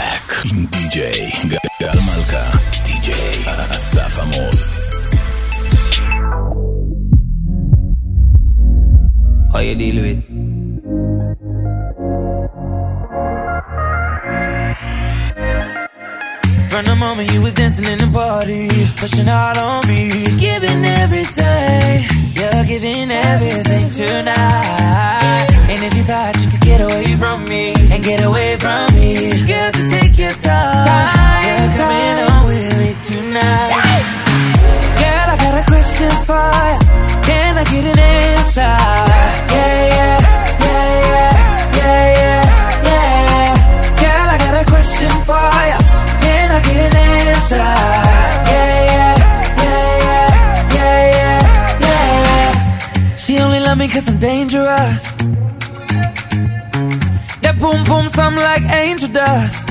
back עם די.ג'יי גל מלכה, די.ג'יי אסף עמוס. How you deal with? From the moment you was dancing in the party, pushing out on me, giving everything, you're giving everything tonight. And if you thought you could get away from me and get away from me, girl, just take your time. You're coming on with me tonight. Girl, I got a question for you. Can I get an answer? Yeah, yeah, yeah, yeah, yeah, yeah, yeah. Girl, I got a question for you. Can I get an answer? Yeah, yeah, yeah, yeah, yeah, yeah, yeah. She only love me cause I'm dangerous. Boom sound like angel dust.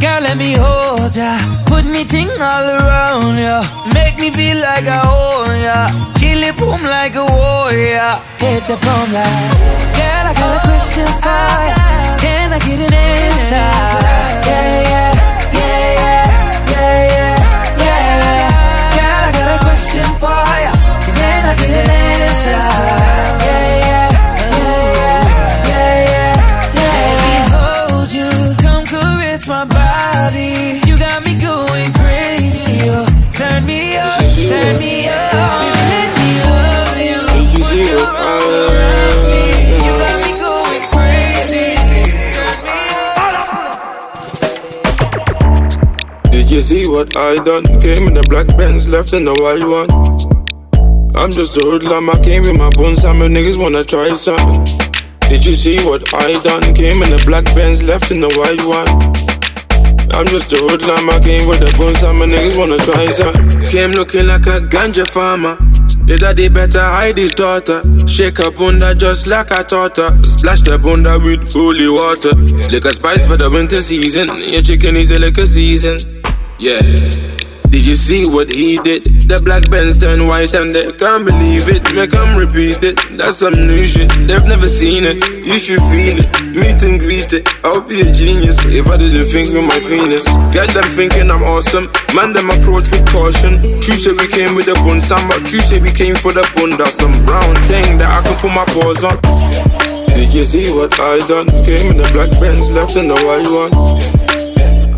Girl, let me hold ya. Put me ting all around ya. Make me feel like I own ya. Kill it boom like a warrior. Hit the boom like. Girl, I got a question for ya. Can I get an answer? Yeah, yeah, yeah, yeah, yeah, yeah, yeah. Girl, I got a question for ya. Can I get an answer? Up, me up. Baby, let me love you. Did you see what I arms. You got me going crazy. Turn me up. Did you see what I done? Came in the black Benz, left in the white one. I'm just a hoodlum, I came with my bones, some niggas wanna try something. Did you see what I done? Came in the black Benz, left in the white one. I'm just a hoodlum, I came with the bones, my niggas wanna try something. Came looking like a ganja farmer. Your daddy better hide his daughter. Shake her bunda just like taught her. Splash the bunda with holy water. A spice for the winter season. Your chicken is a liquor season. Yeah. Did you see what he did? The black Benz turned white and they can't believe it. Make them repeat it. That's some new shit. They've never seen it. You should feel it. Meet and greet it. I'll be a genius if I didn't think with my penis. Get them thinking I'm awesome. Man, them approach with caution. True say we came with the bun, some but true say we came for the bun. That's some brown thing that I can put my paws on. Did you see what I done? Came in the black Benz, left in the white one.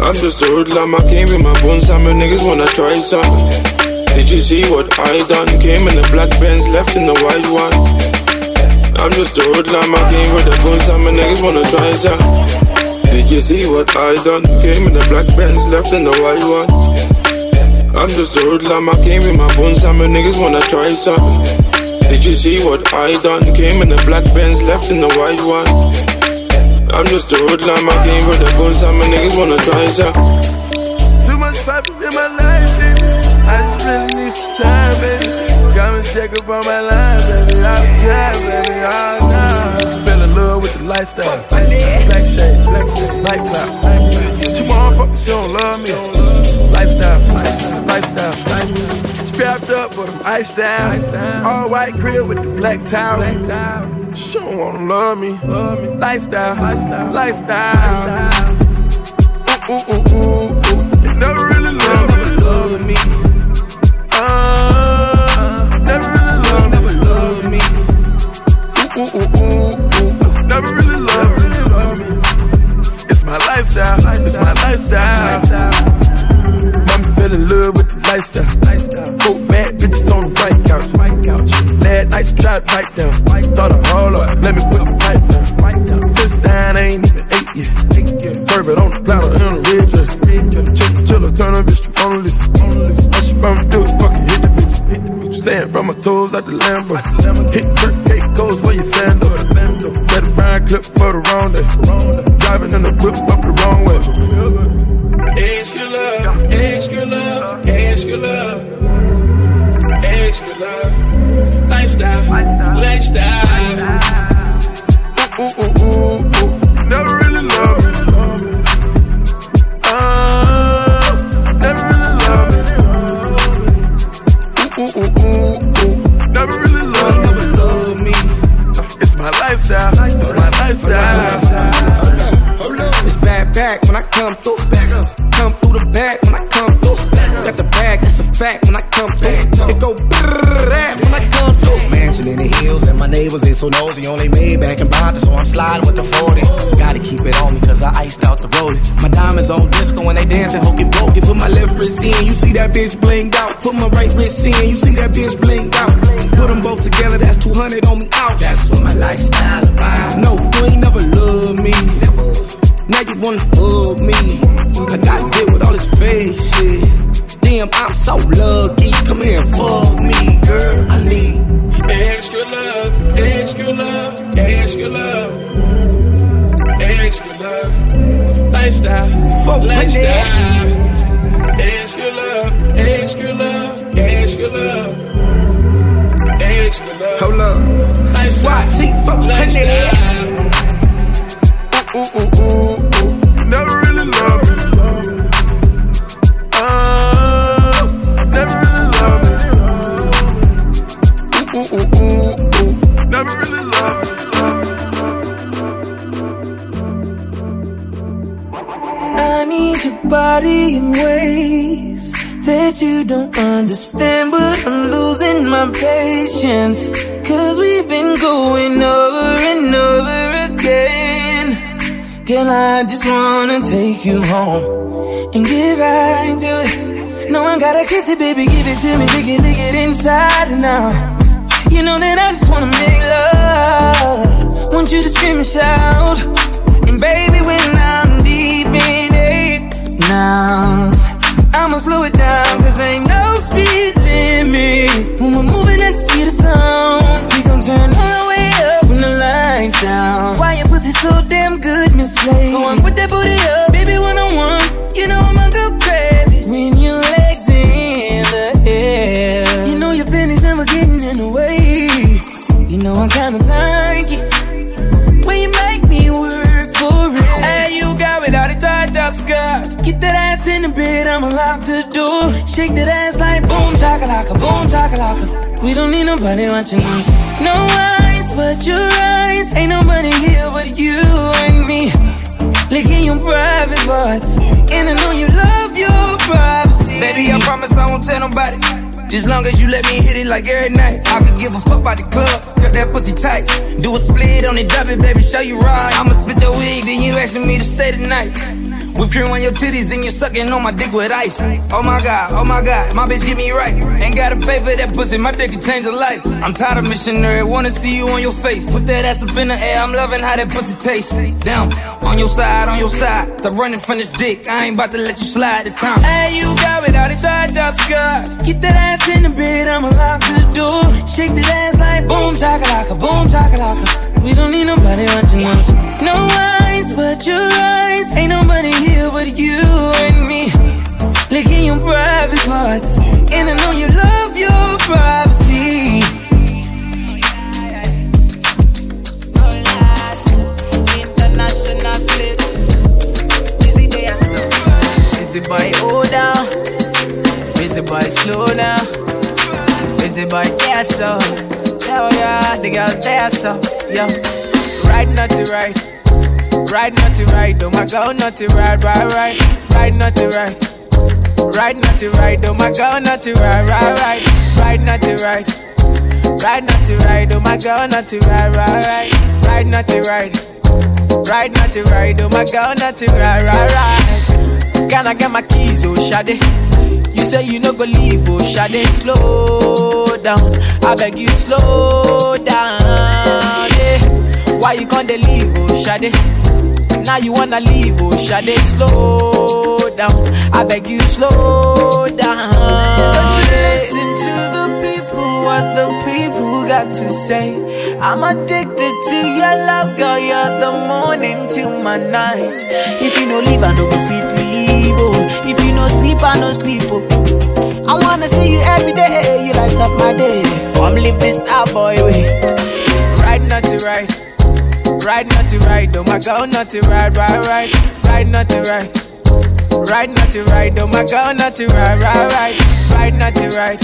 I'm just a hoodlum, I came with my bones, some niggas wanna try some. Did you see what I done? Came in the black Benz, left in the white one. I'm just a hoodlum, I came with the bones, some niggas wanna try some. Did you see what I done? Came in the black Benz, left in the white one. I'm just a hoodlum, I came with my bones, some niggas wanna try some. Did you see what I done? Came in the black Benz, left in the white one. I'm just a hoodlum, I came with the bones, some niggas wanna try some. Check up on my line, baby. The time, baby. All night. Fell in love with the lifestyle. Black shades, black night cloud. She but she don't love me. Lifestyle, lifestyle, lifestyle. Strapped up, but I'm iced down. All white crib with the black towel. She don't wanna love me. Lifestyle, lifestyle. Ooh, ooh, ooh, ooh, ooh. You never really love me. Lifestyle. Mama fell in love with the lifestyle. Four bad bitches on the white couch. Last night she tried to bite down. Thought I hold up, let me put the pipe down. Just down, I ain't even eight yet. Turbid on the platter in a red dress. Chill, chiller, turn a bitch to on the list. All she want me do is fucking hit the bitch. Sand from my toes out the Lambo. Hit Kirk cake goes where you sand up. Let a brown clip for the wrong day. Driving in the whip up the wrong way. Extra love, extra love, extra love, extra love. Lifestyle, lifestyle. Ooh, through. Back up. Come through the back when I come through. Got the bag, that's a fact when I come through. It go when I come through. Mansion in the hills and my neighbors is so nosy. Only made back in Bonta, so I'm sliding with the 40. Gotta keep it on me cause I iced out the road. My diamonds on disco when they dancing, hope it broke. Put my left wrist in, you see that bitch blinged out. Put my right wrist in, you see that bitch blinged out. Put them both together, that's 200 on me out. That's what my lifestyle so lucky. Come here fuck me, girl. I need extra love, extra love, extra love, extra love. Lifestyle, Fuck lifestyle. Extra love, extra love, extra love, extra love. Hold up. SWAT team, fuck honey. Understand, but I'm losing my patience. Cause we've been going over and over again. Girl, I just wanna take you home and get right to it. No I gotta kiss it, baby, give it to me, lick it, lick it inside out. You know that I just wanna make love. Want you to scream and shout. And baby, when I'm deep in it now, I'ma slow it down, cause ain't no speed limit. When we're moving at the speed of sound, we gon' turn all the way up when the lights down. Why your pussy so damn good, Miss Slade? Go on, put that booty up, baby, one on one. You know I'ma go crazy when your legs in the air. You know your pennies never getting in the way. You know I kinda like it when you make me work for it. Hey, you got it all the tied up skirt. Get that ass in the bed, I'ma lock the door. Shake that ass boom chakalaka, boom chakalaka. We don't need nobody watching us. No eyes but your eyes. Ain't nobody here but you and me. Licking your private parts. And I know you love your privacy. Baby, I promise I won't tell nobody. Just long as you let me hit it like every night. I could give a fuck about the club, cut that pussy tight. Do a split on it, drop it, baby, show you right. I'ma split your wig, then you asking me to stay tonight. Cream on your titties, then you're sucking on my dick with ice. Oh my god, oh my god, my bitch get me right. Ain't gotta pay for that pussy, my dick can change a life. I'm tired of missionary, wanna see you on your face. Put that ass up in the air, I'm loving how that pussy tastes. Down, on your side, on your side. Stop running from this dick, I ain't about to let you slide this time. Hey, you got it, all the tied up skirt. Get that ass in the bed, I'ma lock the door. Shake that ass like boom chakalaka, boom chakalaka. We don't need nobody watching us. No eyes but your eyes. Ain't nobody here but you and me. Licking your private parts. And I know you love your privacy. International flips. Busy day. Busy boy, hold down. Busy boy, slow down. Busy boy, yeah, so. Hell yeah, the girls there, so. Yo, ride not to ride. Ride not to ride, oh my girl, not to ride, ride, ride. Ride not to ride. Ride not to ride, oh my girl, not to ride, ride, ride. Ride not to ride. Ride not to ride, oh my girl, not to ride, ride, ride. Ride not to ride. Ride not to ride, oh my girl, not to ride, ride, ride. Can I get my keys, oh Shade? You say you no go leave, oh Shade, slow down. I beg you, slow down. Why you can't leave, oh Shade? Now you wanna leave, oh Shade, slow down. I beg you, slow down. Don't you listen to the people, what the people got to say. I'm addicted to your love, girl. You're the morning till my night. If you no leave, I no go fit leave. Oh. If you no sleep, I no sleep. Oh. I wanna see you every day. You light up my day. Come live this star boy way. Ride not to ride. Ride not to ride, oh my girl, not to ride, ride, ride. Ride not to ride. Ride not to ride, oh my girl, not to ride, ride, ride. Ride not to ride.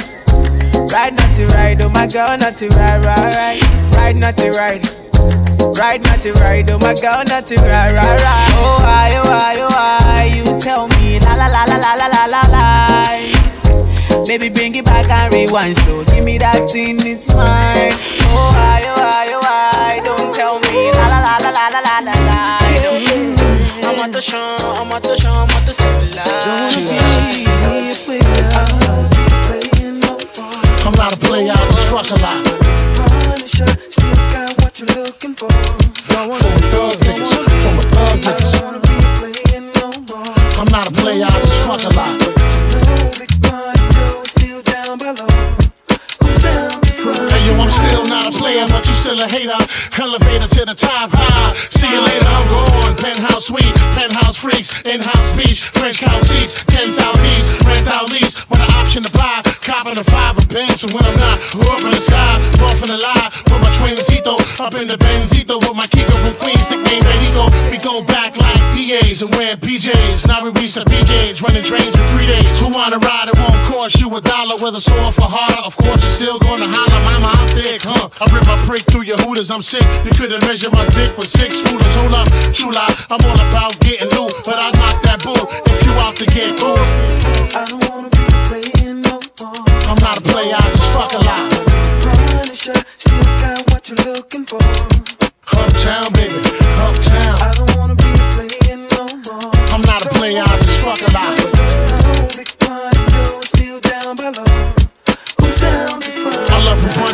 Ride not to ride, oh my girl, not to ride, ride, ride. Ride not to ride. Ride not to ride, oh my girl, not to ride, ride, ride. Oh why, oh why, oh why? You tell me, la la la la la la la la la. Baby, bring it back and rewind slow. Give me that thing, it's mine. Oh why, oh why, oh why? Don't la la la la. I'm on the show, I'm on the show, I'm on the solar. I'm not a player, I just fuck a lot. Punisher, still got what you're looking for. From thug niggas, from a thug niggas. Wanna be playing no more. I'm not a player, I just fuck a lot. Player, but you still a hater. Elevator to the top high. See you later, I'm gone. Penthouse suite, penthouse freaks, in-house beach, French couch seats, 10,000 piece, rent out lease, with an option to buy. Copping a five of bands from when I'm not. Up in the sky, off in the lie, with my twincito, up in the Benzito with my Kiko from Queens, nickname Benito. We go back like DAs and wearing PJs. Now we reach the B gauge, running trains for three days. Who wanna ride? It won't cost you a dollar, whether sore for harder. Of course, you're still gonna holler, mama, I'm thick, huh? I rip my prick through your hooters, I'm sick. You couldn't measure my dick with six rulers. Hold up, true lie, I'm all about getting loot, but I knock that bull if you out to get cool. You're looking for. Uptown, baby, uptown. I don't wanna be playing no more. I'm not a player, I just fuck a lot.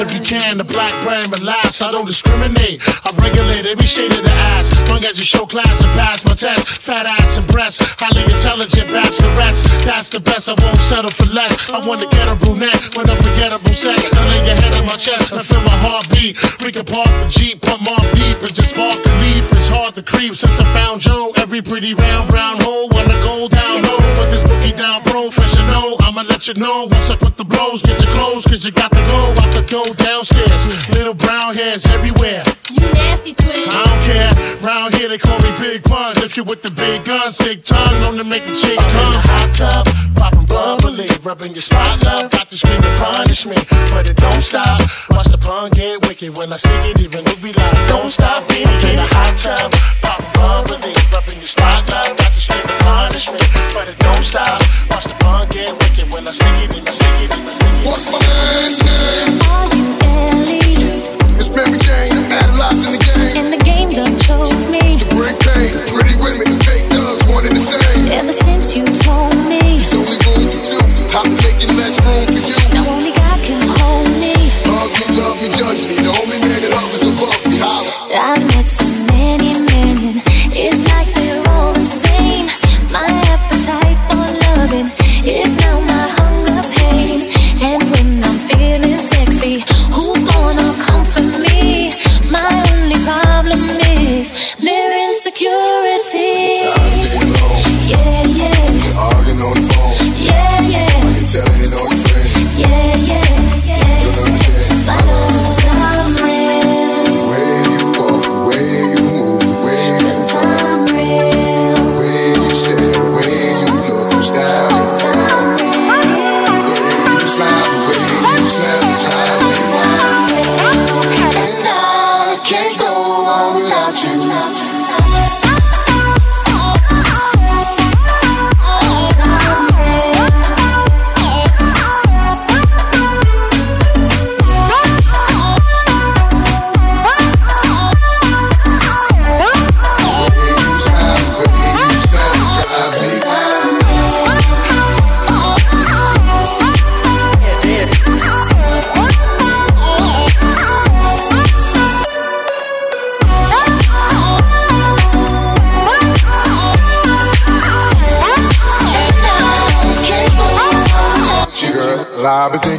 From Puerto Rican to black brand, but last I don't discriminate. I regulate every shade of the ass. Long as you show class and pass my test. Fat ass and breasts, highly intelligent bachelorettes. That's the best, I won't settle for less. I want to get a brunette with unforgettable sex. I lay your head on my chest and feel my heartbeat. We can park the Jeep, pump off deep and just spark the leaf. It's hard to creep since I found Joe. Every pretty round brown hole wanna go down low. But this boogie down professional. I'ma let you know once I put the blows. Get your clothes, cause you got to go out the door downstairs. Little brown hairs everywhere. You nasty twin. I don't care. Round here they call me Big Buns. If you with the big guns, big tongue, known to make the chicks come. The Hot tub, popping bubbly, rubbing your spot love. Got to scream and punish me, but it don't stop. Watch the pun get wicked when I stick it. Even it be like, don't stop in a hot tub,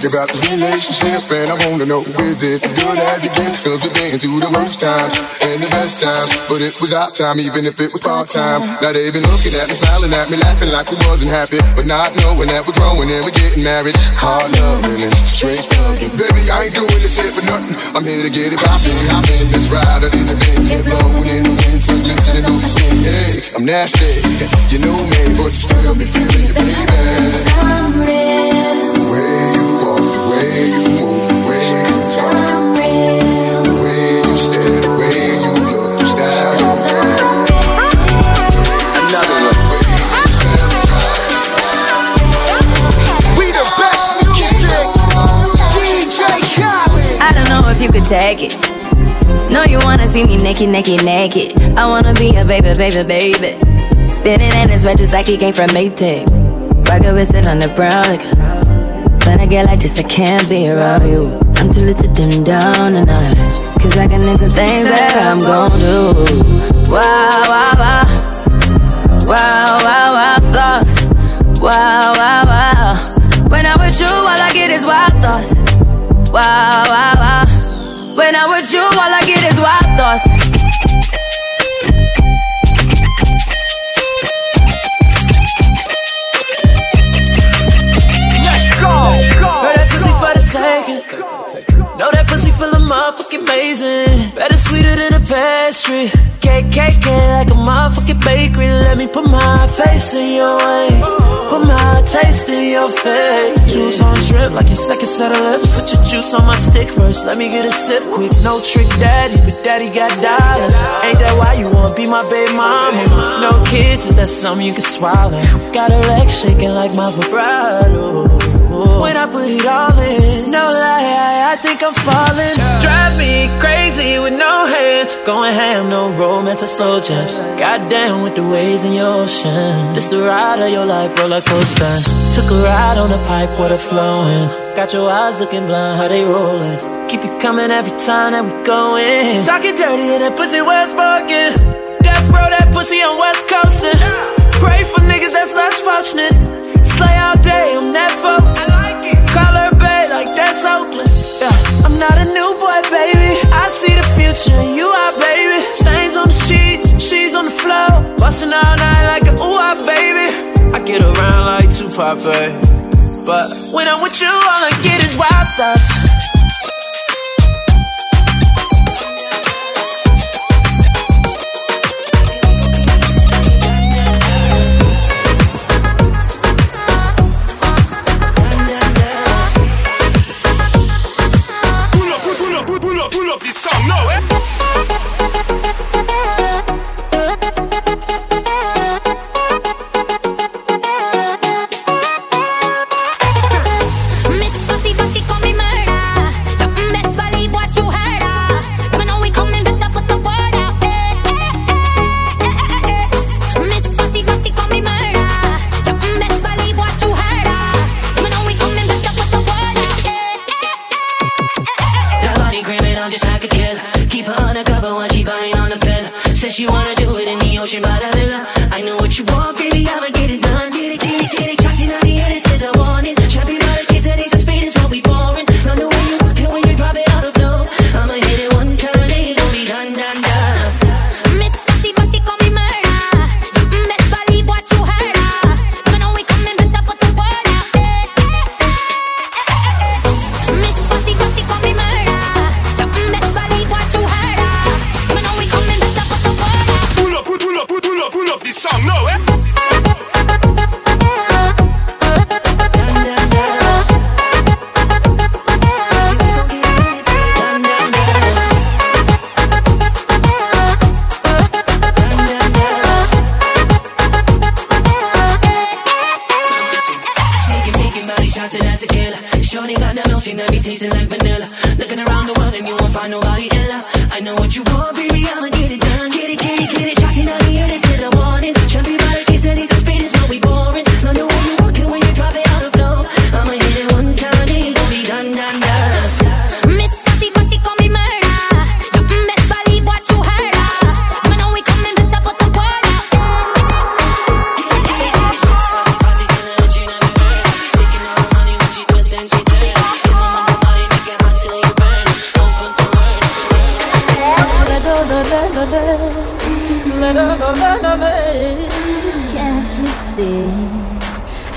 Thinking about this relationship and I wanna know is it as good as it gets? Cause we've been through the worst times and the best times, but it was our time even if it was part time. Now they've been looking at me, smiling at me, laughing like we wasn't happy, but not knowing that we're growing and we're getting married. Hard loving and straight thugging. Baby, I ain't doing this here for nothing. I'm here to get it poppin', hoppin', let's ride it in the wind, tip blowing in the wind, sun glistening over. Hey, I'm nasty, you know me, but you still be feeling you, baby. Take it. No, you wanna see me naked, naked, naked. I wanna be a baby, baby, baby. Spinning in his red just like he came from Maytag. Rocket with it on the brown. Like, when I get like this, I can't be around you. I'm too little to dim down a notch. Cause I can into things that I'm gon' do. Wow, wow, wow. Wow, wow, wow, thoughts. Wow, wow, wow. When I'm with you, all I get is wild thoughts. Wow, wow, wow. When I'm with you, all I get is wild thoughts. Motherfucking amazing. Better sweeter than a pastry. Cake, cake, like a motherfucking bakery. Let me put my face in your ways. Put my taste in your face. Juice on drip like your second set of lips. Put your juice on my stick first. Let me get a sip quick. No trick daddy, but daddy got dollars. Ain't that why you wanna be my baby mama? No kids, is that something you can swallow? Got her legs shaking like my vibrato. When I put it all in, no lie, I, I think I'm falling. Drive me crazy with no hands. Going ham, no romance or slow jumps. Goddamn with the waves in your ocean. This the ride of your life, roller coaster. Took a ride on the pipe, water flowing. Got your eyes looking blind, how they rolling. Keep you coming every time that we going. Talking dirty and that pussy spoken. Death row that pussy on West Coastin'. Pray for niggas that's less fortunate. Slay all day, I'm that never. I like it. Call her babe like that's Oakland. Yeah, I'm not a new boy, baby. I see the future, you are, baby. Stains on the sheets, she's on the floor. Bustin' all night like a ooh, ah, baby. I get around like Tupac, baby. But when I'm with you, all I get is wild thoughts. She wanna do it in the ocean by the Can't you see?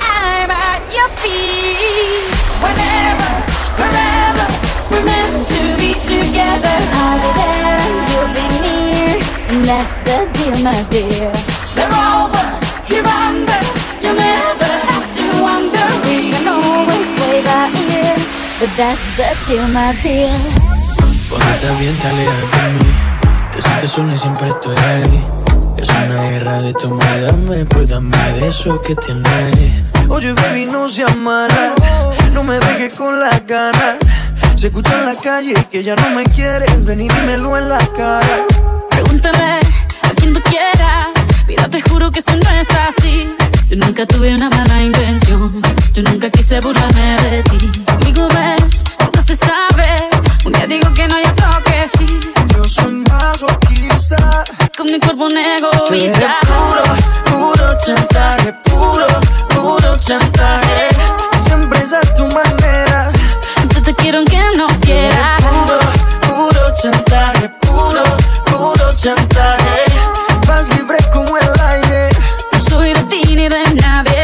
I'm at your feet. Whenever, wherever, we're meant to be together. Be there you'll be near. And that's the deal, my dear. They're over, here under. You'll never have to wonder. We can always play by ear. But that's the deal, my dear. Estás bien te alejas de mí Te sientes sola y siempre estoy ahí Es una guerra de toma y dame Pues dame de eso que tienes Oye, baby, no seas mala. No me dejes con las ganas. Se escucha en la calle que ya no me quieres. Ven y dímelo en la cara. Pregúntale a quien tú quieras. Mira, te juro que eso no es así. Yo nunca tuve una mala intención. Yo nunca quise burlarme de ti. Amigo, ves, se sabe. Un día digo que no, y otro que sí. Yo soy masoquista. Con mi cuerpo un egoísta. puro, puro chantaje, puro, puro chantaje. Siempre es a tu manera. Yo te quiero aunque no quieras. Puro, puro chantaje, puro, puro chantaje. Vas libre como el aire. No soy de ti ni de nadie.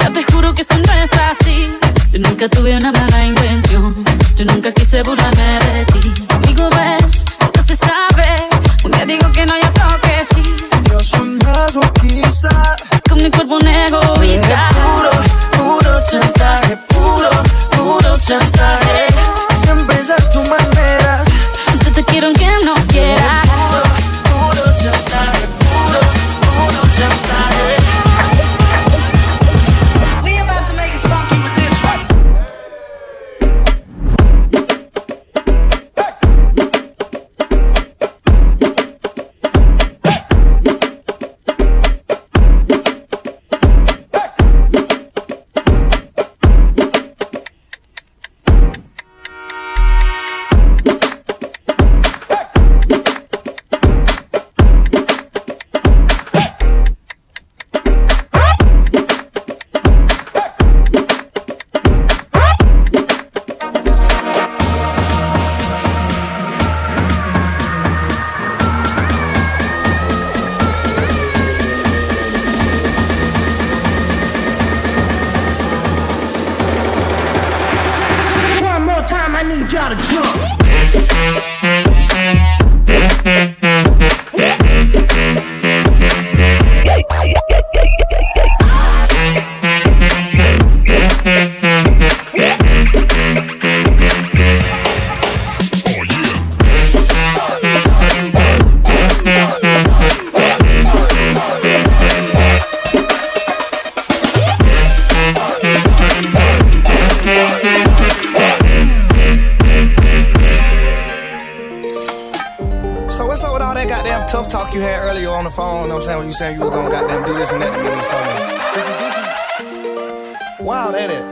Mira, te juro que eso no es así Yo nunca tuve una mala intención Yo nunca quise burlarme de ti Amigo, ves, nunca se sabe Un día digo que no, y otro que sí Yo soy masoquista. Con mi cuerpo un egoísta Puro, puro chantaje, puro, puro chantaje. Earlier on the phone? You know what I'm saying when you saying you was gonna goddamn do this and that to me or something. Wow, that it.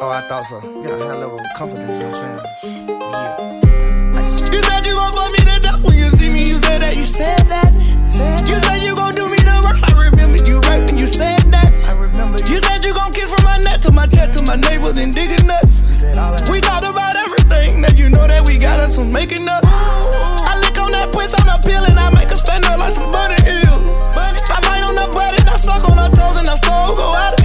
Oh, I thought so. You got a high level of confidence, you know what I'm saying? Yeah. You said you gon' fuck me to death when you see me. You said that. You said that. You said you gon' do me the worst. I remember you right when you said that. I remember. You said you gon' kiss from my neck to my chest to my navel and digging nuts. We talked about everything. Now you know that we got us from making up. I lick on that puss on a pill and I make her stand up like some bunny hills. I bite on the butt and I suck on her toes and her soul go out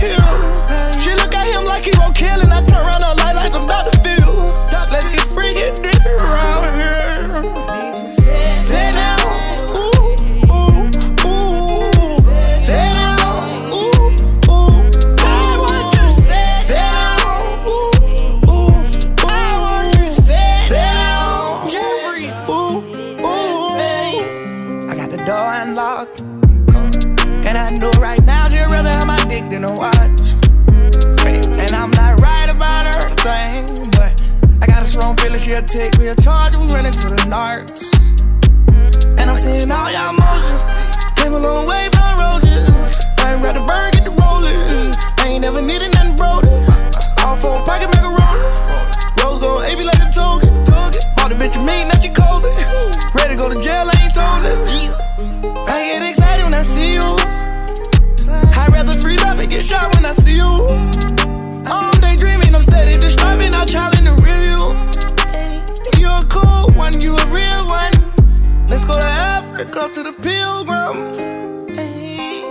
Africa to the pilgrim. Hey.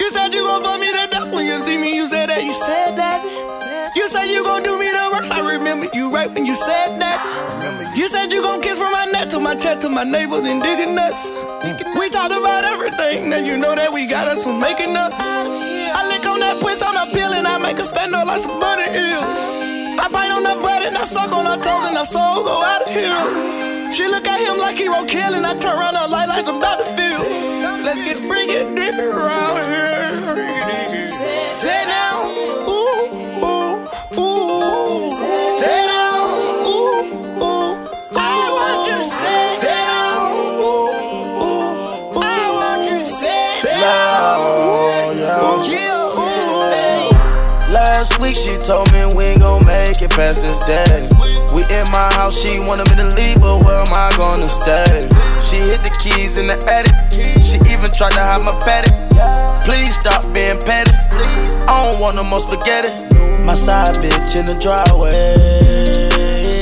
You said you gon' fuck me to death when you see me. You said that, you said that. You said you gon' do me the worst. I remember up and you said that. You said you gon' kiss from my neck to my chest to my neighbors and digging nuts. We talked about everything, now you know that we got us from making up. I lick on that puss on a pill and I make her stand up like some bunny hill. I bite on her butt and I suck on her toes and her soul go out of here. She look at him like he won't kill and I turn around her light like I'm about to feel. Let's get freaky dick around here. Say now, ooh, ooh, ooh. Say now, week she told me we ain't gon' make it past this day. We in my house, she wanted me to leave, but where am I gonna stay? She hit the keys in the attic. She even tried to hide my paddock. Please stop being petty. I don't want no more spaghetti. My side bitch in the driveway.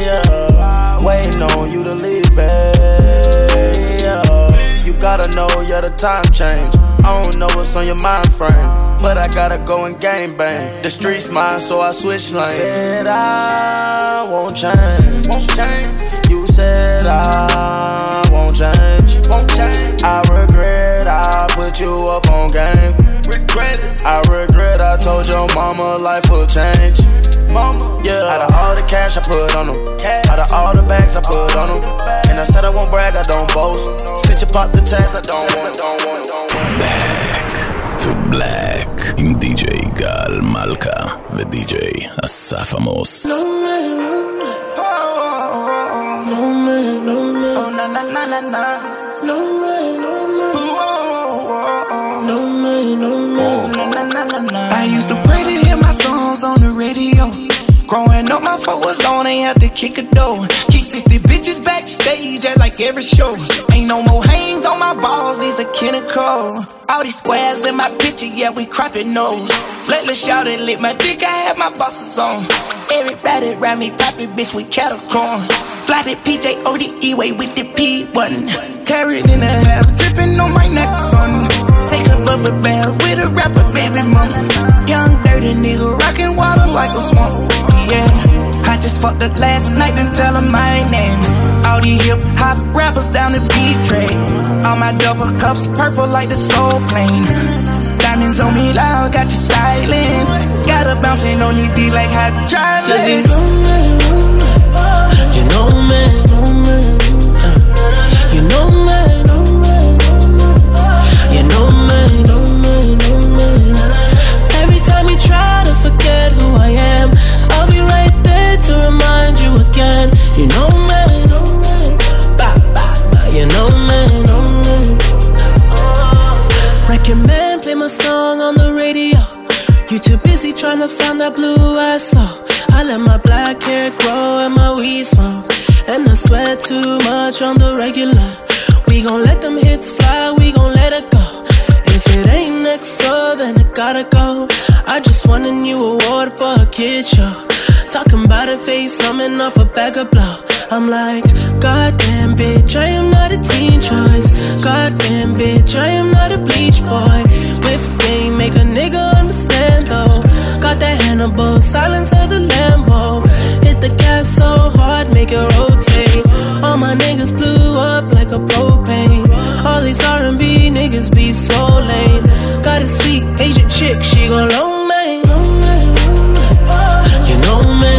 Yeah. Waiting on you to leave, babe. Yeah. You gotta know, yeah, the time change. I don't know what's on your mind frame. But I gotta go and game bang. The streets mine, so I switch lanes. You Said I won't change. Won't change. You said I won't change. Won't change. I regret I put you up on game. Regret it. I regret I told your mama life will change. Mama, yeah. Out of all the cash I put on them, out of all the bags I put on them, and I said I won't brag, I don't boast. Since you pop the tags, I don't want, don't na na na. I used to pray to hear my songs on the radio. Growing up, my phone was on, ain't had to kick a door. Keep 60 bitches backstage at like every show. Ain't no more hangs on my balls, these are clinical. All these squares in my picture, yeah, we cropping nose. Let the shout lit my dick, I had my bosses on. Everybody round me poppin', bitch, with cattle corn. Fly the PJ ODE way with the P button. Carried in a half, dripping on my neck, son. A bubble with a rapper, baby mama. Young dirty nigga, rockin' water like a swamp. Yeah, I just fucked up last night and tell her my name. All these hip hop rappers down the beat trade. All my double cups purple like the soul plane. Diamonds on me loud, got you silent. Got her bouncing on your D like hydraulics. Cause you know me, oh. you know me, know me, Every time you try to forget who I am, I'll be right there to remind you again. You know you know man, play my song on the radio. You too busy trying to find that blue I saw. I let my black hair grow and my weed smoke. And I sweat too much on the regular. We gon' let them hits fly, we gon' let it go. It ain't next, so then it gotta go. I just won a new award for a kid show. Talking about a face coming off a bag of blow. I'm like, goddamn bitch, I am not a teen choice. Goddamn bitch, I am not a bleach boy. Whip game, make a nigga understand though. Got that Hannibal, silence of the Lambo. Hit the gas so hard, make it rotate. All my niggas blew up like a propane. All these R&B niggas be so lame. Got a sweet Asian chick, she gon' loan me. You know me,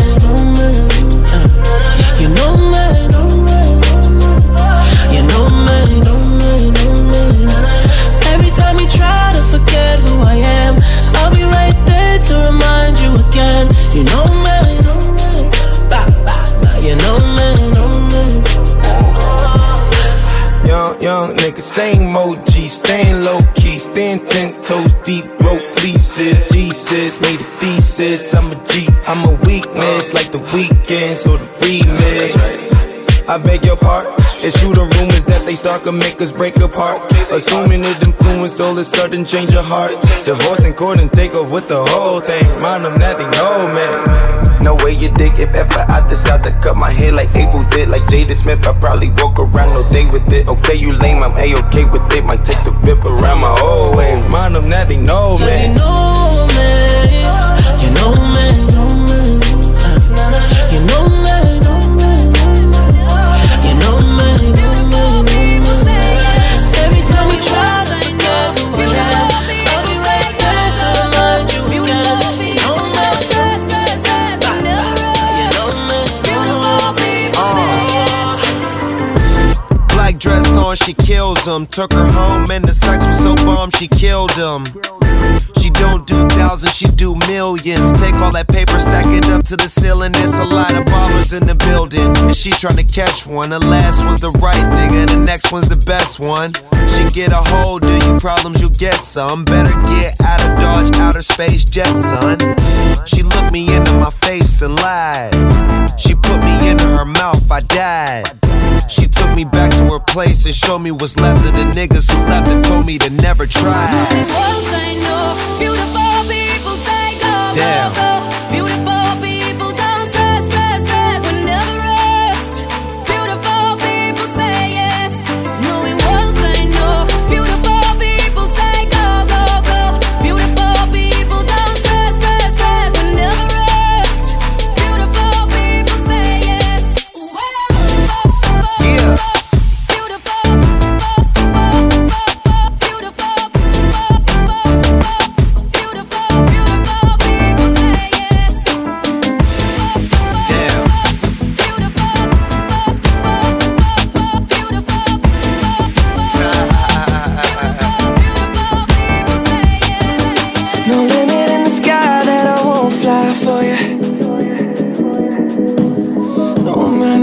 You know me. You know me, know me. Every time you try to forget who I am, I'll be right there to remind you again. You know me, nigga, same OG, staying low key, staying ten toes deep, broke fleeces. Jesus made a thesis. I'm a G, I'm a weakness, like the weekends or the remix. I beg your pardon. It's true the rumors that they start can make us break apart. Assuming it influence all of a sudden change your heart. Divorce in court and take off with the whole thing. Mind them that they know, man. No way you dig if ever I decide to cut my hair like Abel did. Like Jada Smith, I probably walk around all day with it. Okay, you lame, I'm A-okay with it. Might take the whip around my whole way. Mind them that they know, man. know me, you know me, Took her home and the sex was so bomb she killed him. She don't do thousands, she do millions. Take all that paper, stack it up to the ceiling. There's a lot of ballers in the building. And she tryna catch one. The last one's the right nigga, the next one's the best one. She get a hold of you problems, you get some. Better get out of Dodge, outer space jet, son. She looked me into my face and lied. She put me into her mouth, I died. She took me back to her place and showed me what's left of the niggas who left and told me to never try. Say no, beautiful people say go, go, go.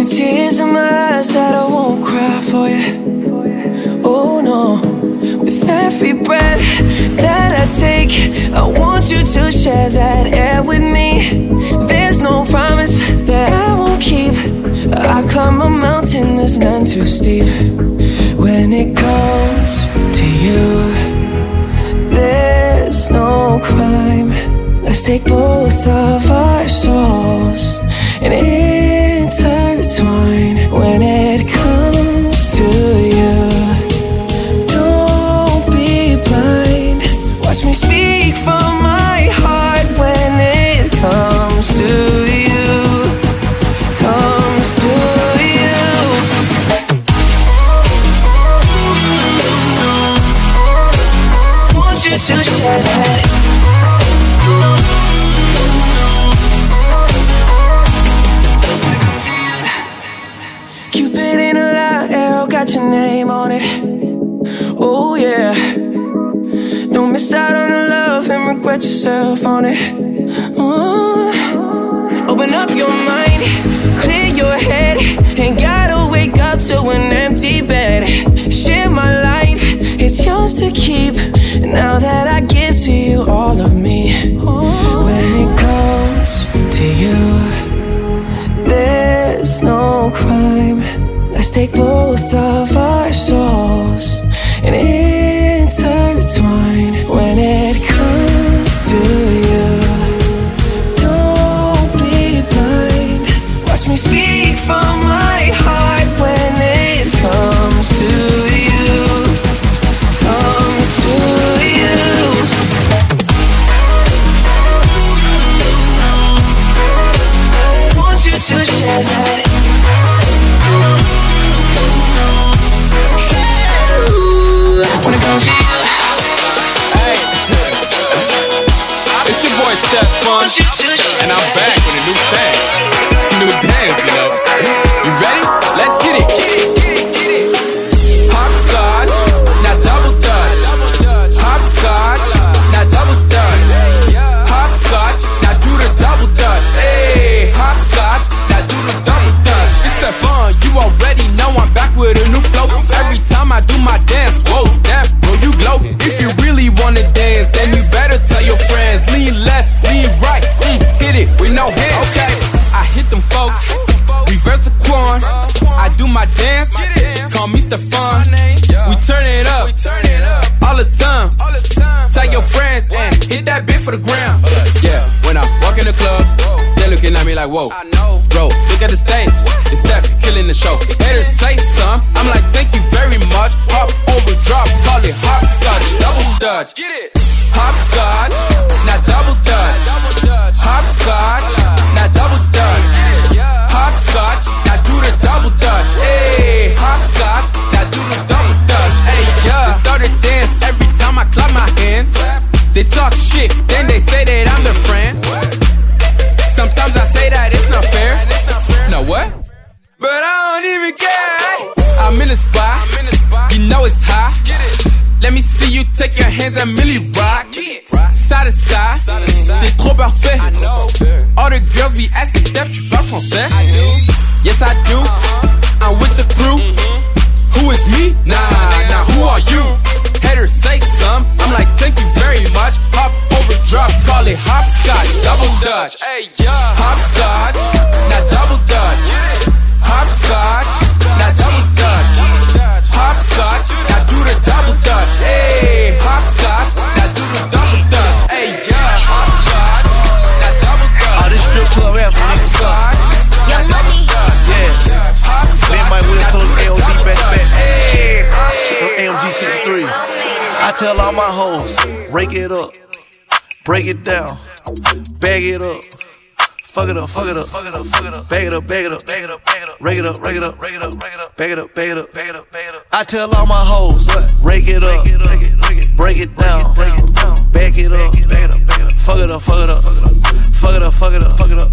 Tears in my eyes that I won't cry for you. Oh no, with every breath that I take, I want you to share that air with me. There's no promise that I won't keep. I climb a mountain that's none too steep. When it comes to you. There's no crime. Let's take both of our souls and intertwine. To keep. Looking at me like, whoa. Bro, look at the stage, it's Steph killing the show. Haters say some, I'm like, thank you very much. Hop over, drop, call it hopscotch, double dutch. Get it. Hopscotch, now double dutch. Hopscotch, now double dutch. Hopscotch, now do the double dutch. Hey, hopscotch, now do the double dutch. Hey, yeah. They start to dance every time I clap my hands. They talk shit, I'm in the spot, you know it's hot. Let me see you take your hands and really rock. Side to side, t'es trop parfait. All the girls be asking Steph, tu parles français? Yes, I do. I'm with the crew. Who is me? Nah, nah, who are you? Haters say some. I'm like, thank you very much. Hop over, drop, call it hopscotch, double dutch. Hey, yeah. Tell all my hoes, rake it up, break it down, bag it up. Fuck it up, fuck it up, fuck it up, fuck it up, bag it up, bag it up, bag it up, bag it up, rake it up, rake it up, rake it up, rake it up, bag it up, bag it up, bag it up, bag it up. I tell all my hoes, rake it up, break it down, bag it up, bag it up, fuck it up, fuck it up, fuck it up, fuck it up, fuck it up,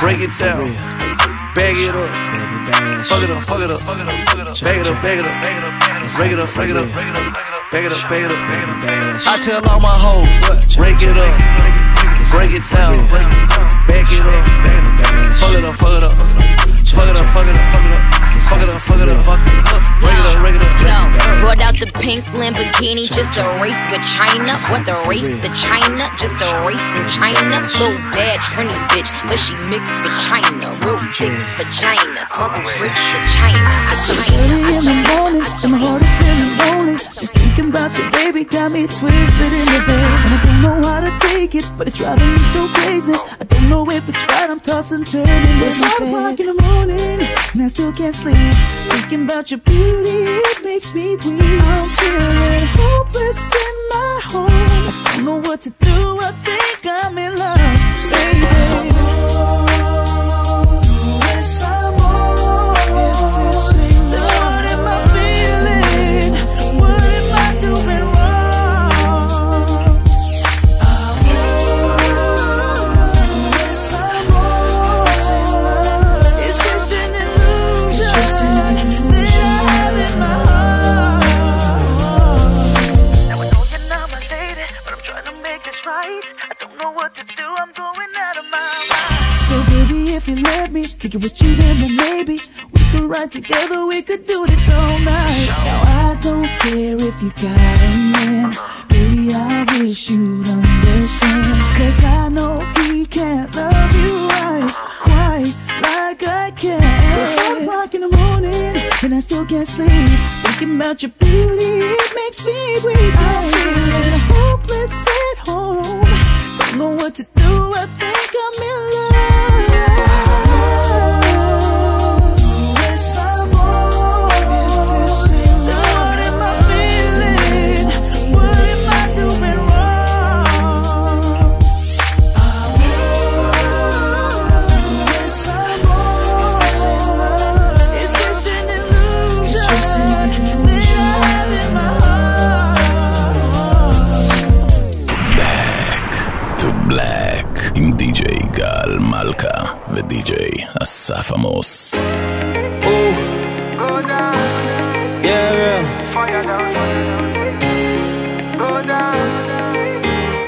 break it down, bag it up. Fuck it up, fuck it up, fuck it up, fuck it up. Bag it up, bag it up, bag it up, bag it up. Rake it up, rake it up, rake it up, bag it up, bag it up, bag it up, bag it up. I tell all my hoes, rake it up, break it down, back it up, fuck it up, fuck it up, fuck it up, fuck it up, fuck it up, fuck it up, fuck it up, fuck it up, break it up, break it up. Yo, brought out the pink Lamborghini just to race with China. What the race to China? Just a race in China. Little bad Trini bitch, but she mixed with China. Real thick vagina, smoking bricks to China. I It's early in the morning and my heart is feeling lonely. Just thinking about your baby got me twisted in the bed. And I don't know how to take it, but it's driving me so crazy. I don't know if it's right, I'm tossing, turning in my bed. o'clock in the morning and I still can't sleep. Thinking about your beauty, it makes me weak. I'm feeling hopeless in my home. I don't know what to do, I think I'm in love, baby. If you let me it with you, then well, maybe we could ride together. We could do this all night. Now I don't care if you got a man, baby. I wish you'd understand, cause I know he can't love you right, quite like I can. It's one o'clock in the morning and I still can't sleep. Thinking about your beauty, it makes me weak.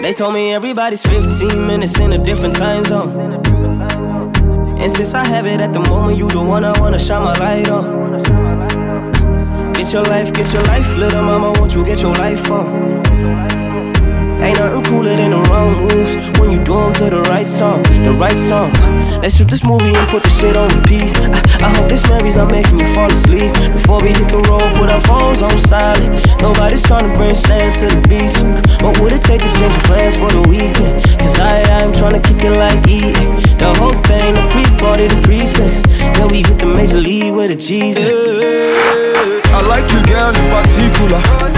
They told me everybody's 15 minutes in a different time zone. And since I have it at the moment, you the one I wanna shine my light on. Get your life, get your life, little mama, won't you get your life on? Ain't nothing cooler than the wrong moves when you do them to the right song, the right song. Let's shoot this movie and put the shit on repeat. I, I hope this memories are making you fall asleep. Before we hit the road, put our phones on silent. Nobody's trying to bring sand to the beach. What would it take to change plans for the weekend? Cause I, I'm trying to kick it like eating. The whole thing, the pre-party, the pre-sex. Then we hit the major league with a Jesus. I like you, girl, in particular.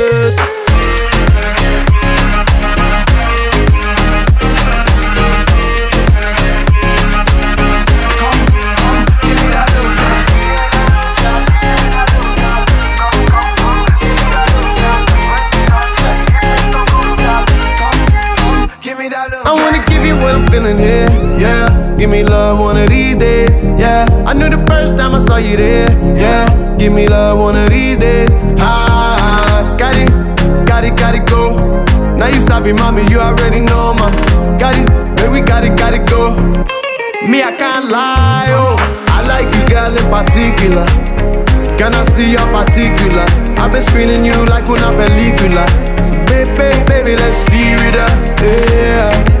Give me love one of these days, ah. Got it, got it, got it, go. Now you sabi, mommy, you already know, mom. Got it, baby, got it, got it, go. Me, I can't lie, oh. I like you, girl, in particular. Can I see your particulars? I've been screening you like una película. So baby, baby, let's steer it up, yeah.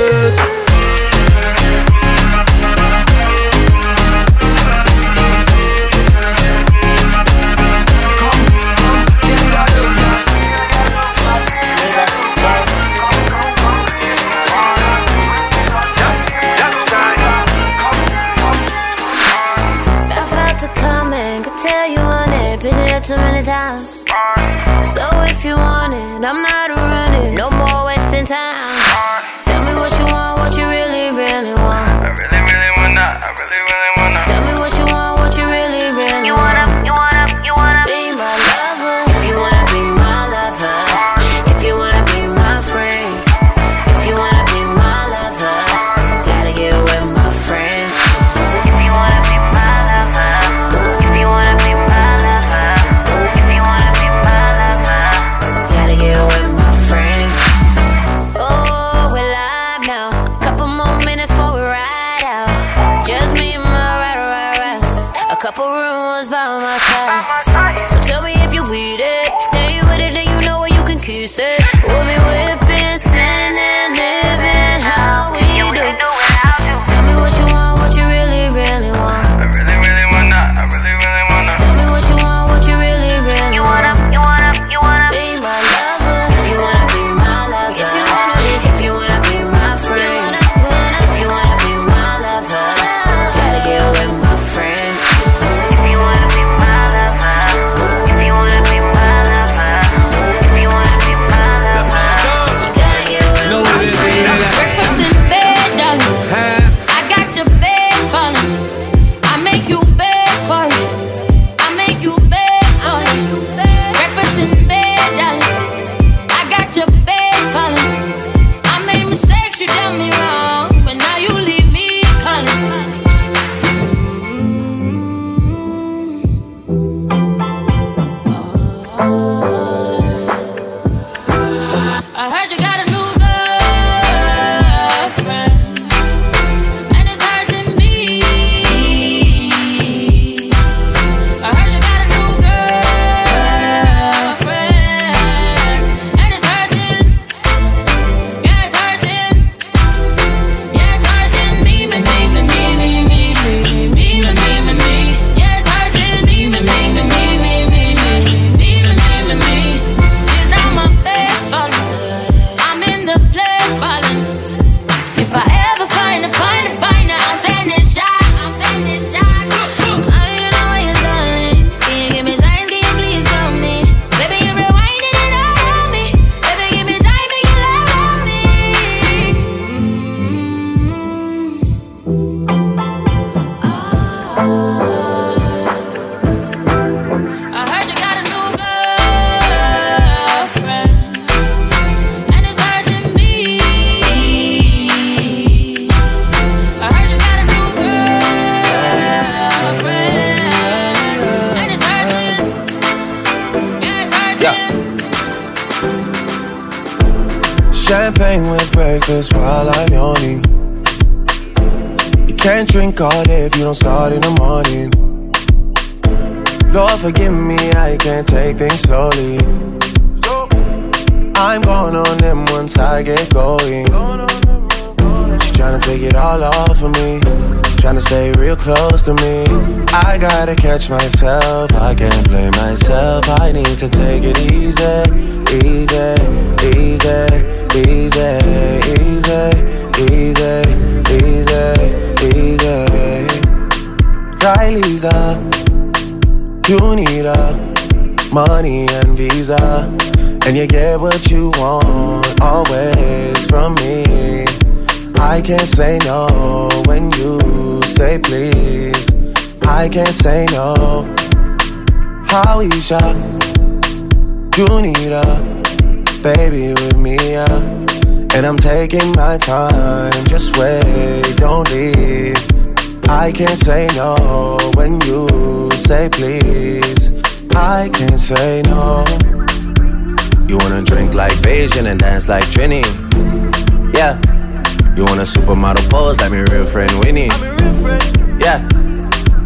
Want it, stay real close to me. I gotta catch myself. I can't blame myself. I need to take it easy, easy, easy, easy, easy, easy, easy, easy. Right, Lisa? You need a money and visa, and you get what you want always from me. I can't say no when you say please. I can't say no. Howisha, you need a baby with me, yeah. And I'm taking my time, just wait, don't leave. I can't say no when you say please. I can't say no. You wanna drink like Beijing and dance like Trini? Yeah. You want a supermodel pose like my real friend Winnie? Yeah.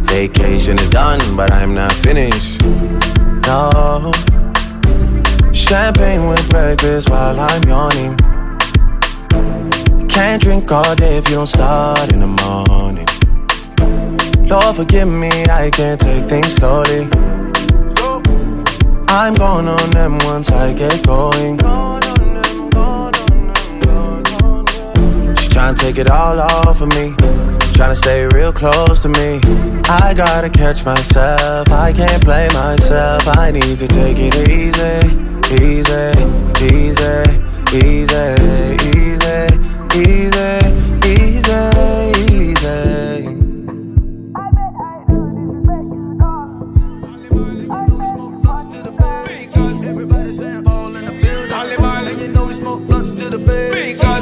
Vacation is done, but I'm not finished. No. Champagne with breakfast while I'm yawning. Can't drink all day if you don't start in the morning. Lord, forgive me, I can't take things slowly. I'm going on them once I get going. She's trying to take it all off of me. Trying to stay real close to me. I gotta catch myself. I can't play myself. I need to take it easy, easy, easy, easy, easy, easy,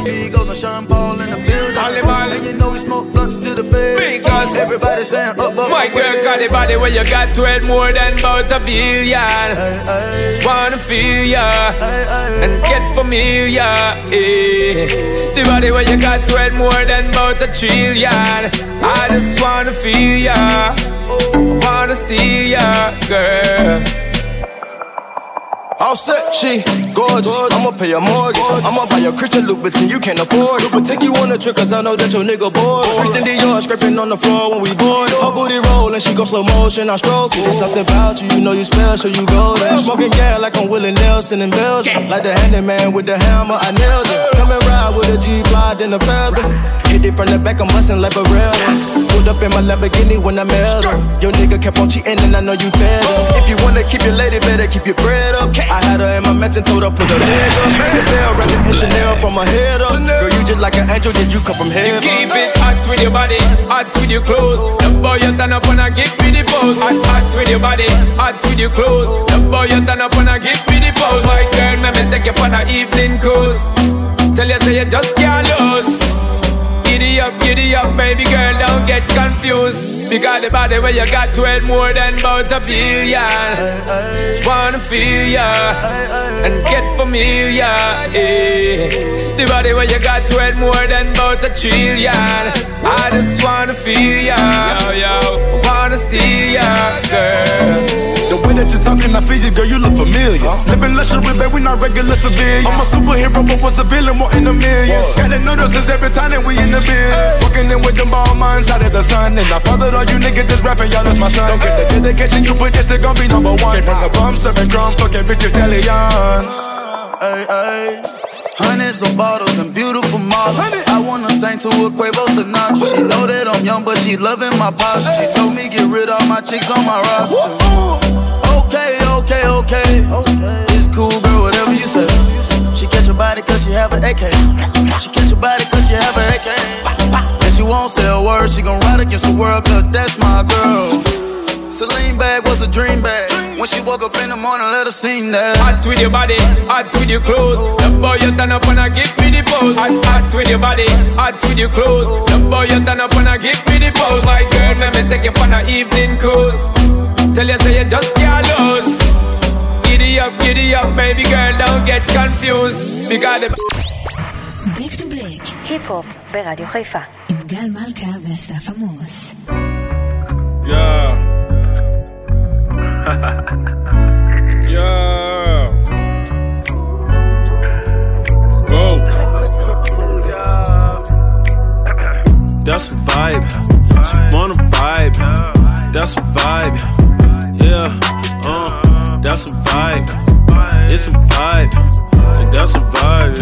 Migos and Sean Paul in the building. And you know we smoke blunts to the face. Because Everybody saying up, up, My girl got the body where you got to it more than about a billion. Just wanna feel ya and get familiar. Eh. The body where you got to it more than about a trillion. I just wanna feel ya, wanna steal ya, girl. All set, she gorgeous. I'ma pay your mortgage. I'ma buy your Christian Louboutin, you can't afford it. But take you on a trip, cause I know that your nigga bored. Christian Dior scraping on the floor when we board. Her booty rollin', she go slow motion, I stroke it. There's something about you, you know you special, so you golden. Smoking gas like I'm Willie Nelson in Belgium. Like the handyman with the hammer, I nailed it. Come and ride with a G fly, then a feather. Hit it from the back, I'm bustin' like Berettas. Pulled up in my Lamborghini when I met her. Your nigga kept on cheating, and I know you fed up. If you wanna keep your lady, better keep your bread up. I had her in my mansion, told her put her leg up. The bell, wrapped in Chanel from her head up. Girl, you just like an angel, did you come from heaven? You Keep it hot with your body, hot with your clothes. The boy you turn up and I give me the pose. Hot, hot with your body, hot with your clothes. The boy you turn up and I give me the pose. My girl, let me take you for an evening cruise. Tell you say you just can't lose. Giddy up, giddy up, baby girl, don't get confused. Because the body where you got to it more than about a billion. Just wanna feel ya and get familiar. Eh. The body where you got to it more than about a trillion. I just wanna feel ya, yo, yo. Wanna steal ya, girl. The that you're talking, I feel you, girl, you look familiar. Living luxury, babe, we not regular civilians. I'm a superhero, but was a villain, more in the millions. Gotta notice us every time that we in the bed. Walking in with them ball minds out of the sun. And I fathered all you niggas just rapping, y'all, that's my son. Don't get the dedication you put, this they gon' be number one. Came from the bum, serving drum, fucking bitches, stallions. Ay, ay. Hundreds of bottles and beautiful models. I wanna sing to a Quavo Sinatra. She know that I'm young, but she loving my posture. She told me get rid of all my chicks on my roster. Okay, okay, okay. It's cool, girl, whatever you say. She catch your body cause she have an AK. She catch your body cause she have an AK. And she won't say a word, she gon' ride against the world cause that's my girl. Celine bag was a dream bag. When she woke up in the morning, let her sing that. Hot with your body, hot with your clothes. The boy you turn up and I give me the pose. Hot, hot with your body, hot with your clothes. The boy you turn up and I give me the pose. My girl, let me take you for an evening cruise. Tell you say you just can't lose. Giddy up, giddy up, baby girl, don't get confused. Because the Back to Black, היפ-הופ ברדיו חיפה. עם גל מלכה ואסף עמוס. Yeah. yeah. Whoa. That's a vibe. She wanna vibe. That's a vibe. Yeah. Uh. That's a vibe. It's a vibe. That's a vibe.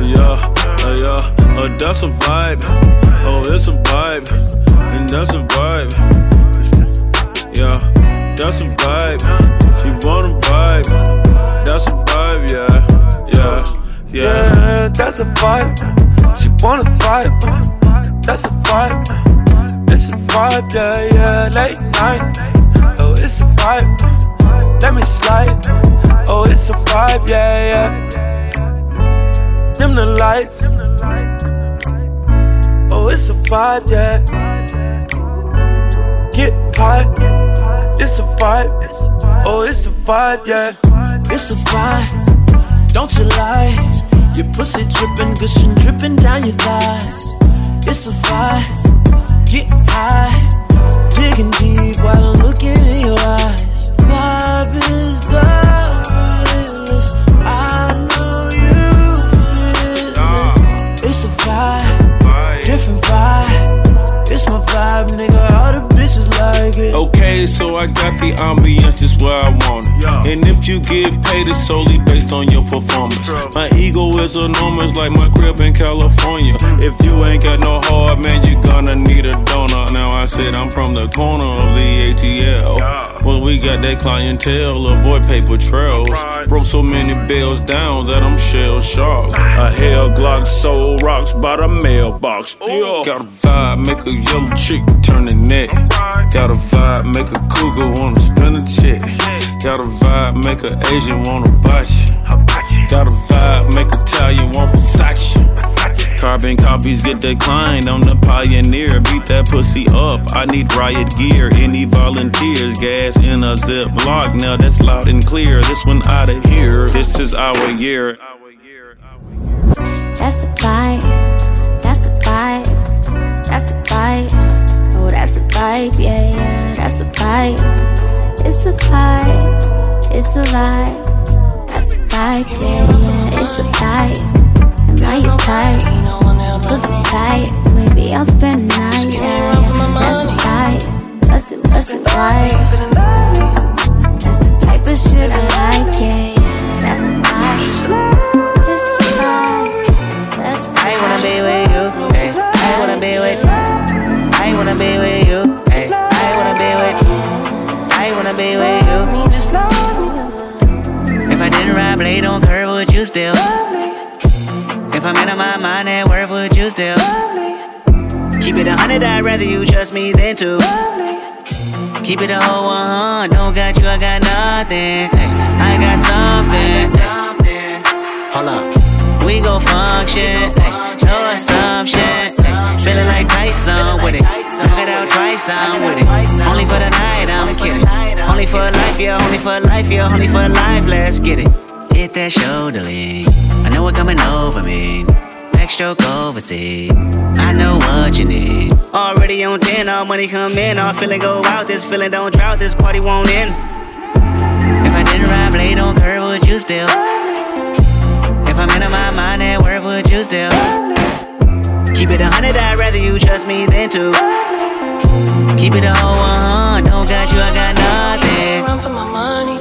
Yeah. Uh, yeah. Uh, that's a vibe. Oh, it's a vibe. And that's a vibe. Yeah. That's a vibe. She wanna vibe. That's a vibe. Yeah. Yeah. Yeah. Yeah, that's a vibe. She wanna vibe. That's a vibe. It's a vibe, yeah, yeah. Late night. Vibe. Let me slide. Oh, it's a vibe, yeah, yeah. Dim the lights. Oh, it's a vibe, yeah. Get high. It's a vibe. Oh, it's a vibe, yeah. It's a vibe, don't you lie? Your pussy dripping, gushing, dripping down your thighs. It's a vibe, get high, digging deep while I'm looking in your eyes. Vibe is the realest. I know you feel it. It's a vibe, different vibe. It's my vibe, nigga. All the bitches like it. Okay, so I got the ambience just where I want it. And if you get paid, it's solely based on your performance. My ego is enormous, like my crib in California. Mm. If you ain't got no heart, man, you're gonna need a donor. Now I said I'm from the corner of the ATL. Well, we got that clientele, avoid paper trails. Broke so many bills down that I'm shell shocked. A hell Glock sold rocks by the mailbox. Got a vibe, make a yellow chick turn the neck. Got a vibe, make a cougar wanna spin a check. Got a vibe, make a Asian wanna botch you. Got a vibe, make an Italian want Versace. Carbon copies get declined. I'm the pioneer. Beat that pussy up. I need riot gear. Any volunteers? Gas in a zip lock. Now that's loud and clear. This one out of here. This is our year. That's a vibe. That's a vibe. That's a vibe. That's a vibe. Yeah, yeah. That's a vibe. It's a vibe. It's a vibe. That's a vibe. Yeah, yeah. It's a vibe. Am I your type? Pussy tight. Maybe I'll spend the night. Yeah. That's a vibe. That's it. That's a vibe. That's the type of shit I like. Yeah, yeah. That's a vibe. It's a vibe. That's a I wanna be with you. I wanna be with. I wanna be with you. Ay. I wanna be with. You. I wanna be with you. Just love me. If I didn't ride blade on curve, would you still? Love me. If I'm in my mind at work, would you still? Keep it a hundred, I'd rather you trust me than to. Keep it a whole one, don't got you, I got nothing. Ay, I got something. Hold up, we gon' function. No assumption. Feeling like Tyson with it. Knock it out twice, I'm with it. Only for the night, I'm kidding. Only for life, yeah, only for life, yeah, only for life, let's get it. Hit that shoulder lean. I know it coming over me. Backstroke overseas. I know what you need. Already on 10, all money come in. All feeling go out. This feeling don't drought. This party won't end. If I didn't ride blade on curve, would you still? If I'm in my mind at work, would you still? Keep it a hundred, I'd rather you trust me than to. Keep it a whole one, oh don't got you, I got nothing. Run for my money.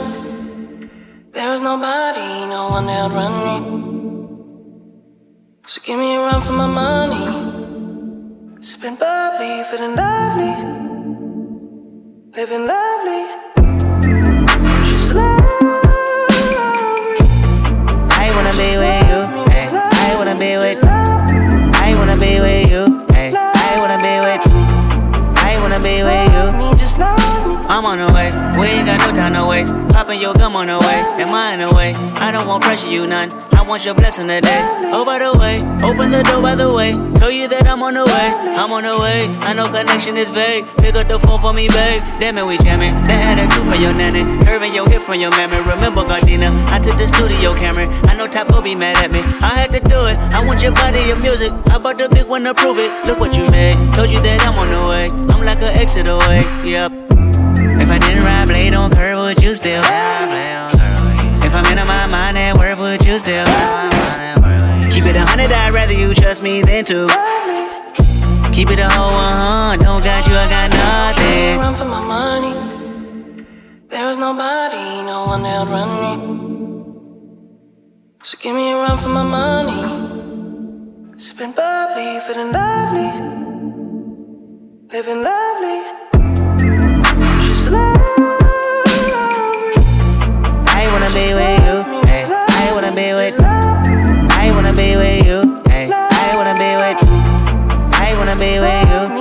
There is nobody, no one that'll run me. So give me a run for my money. Sipping bubbly, feeling lovely. Living lovely. She's love. I wanna be with I'm on the way. We ain't got no time to waste. Popping your gum on the way. In the way? I don't want pressure, you none. I want your blessing today. Oh, by the way, open the door by the way. Tell you that I'm on the way. I'm on the way. I know connection is vague. Pick up the phone for me, babe. Damn it, we jamming. That had a two for your nanny. Curving your hip from your mammy. Remember Gardena? I took the studio camera. I know will be mad at me. I had to do it. I want your body, your music. I bought the big one to prove it. Look what you made. Told you that I'm on the way. I'm like an exit away. Yep. Didn't ride blade on curve, would you still? If I'm in my mind at work, would you still? Keep it a hundred, I'd rather you trust me than to. Keep it a whole one, don't got you, I got nothing. Run for my money. There is nobody, no one that run me. So give me a run for my money. Sipping bubbly, feeling lovely. Living lovely. wanna be with you. Ay, I wanna be with. I wanna be with you. Ay, I wanna be with. I wanna be with you.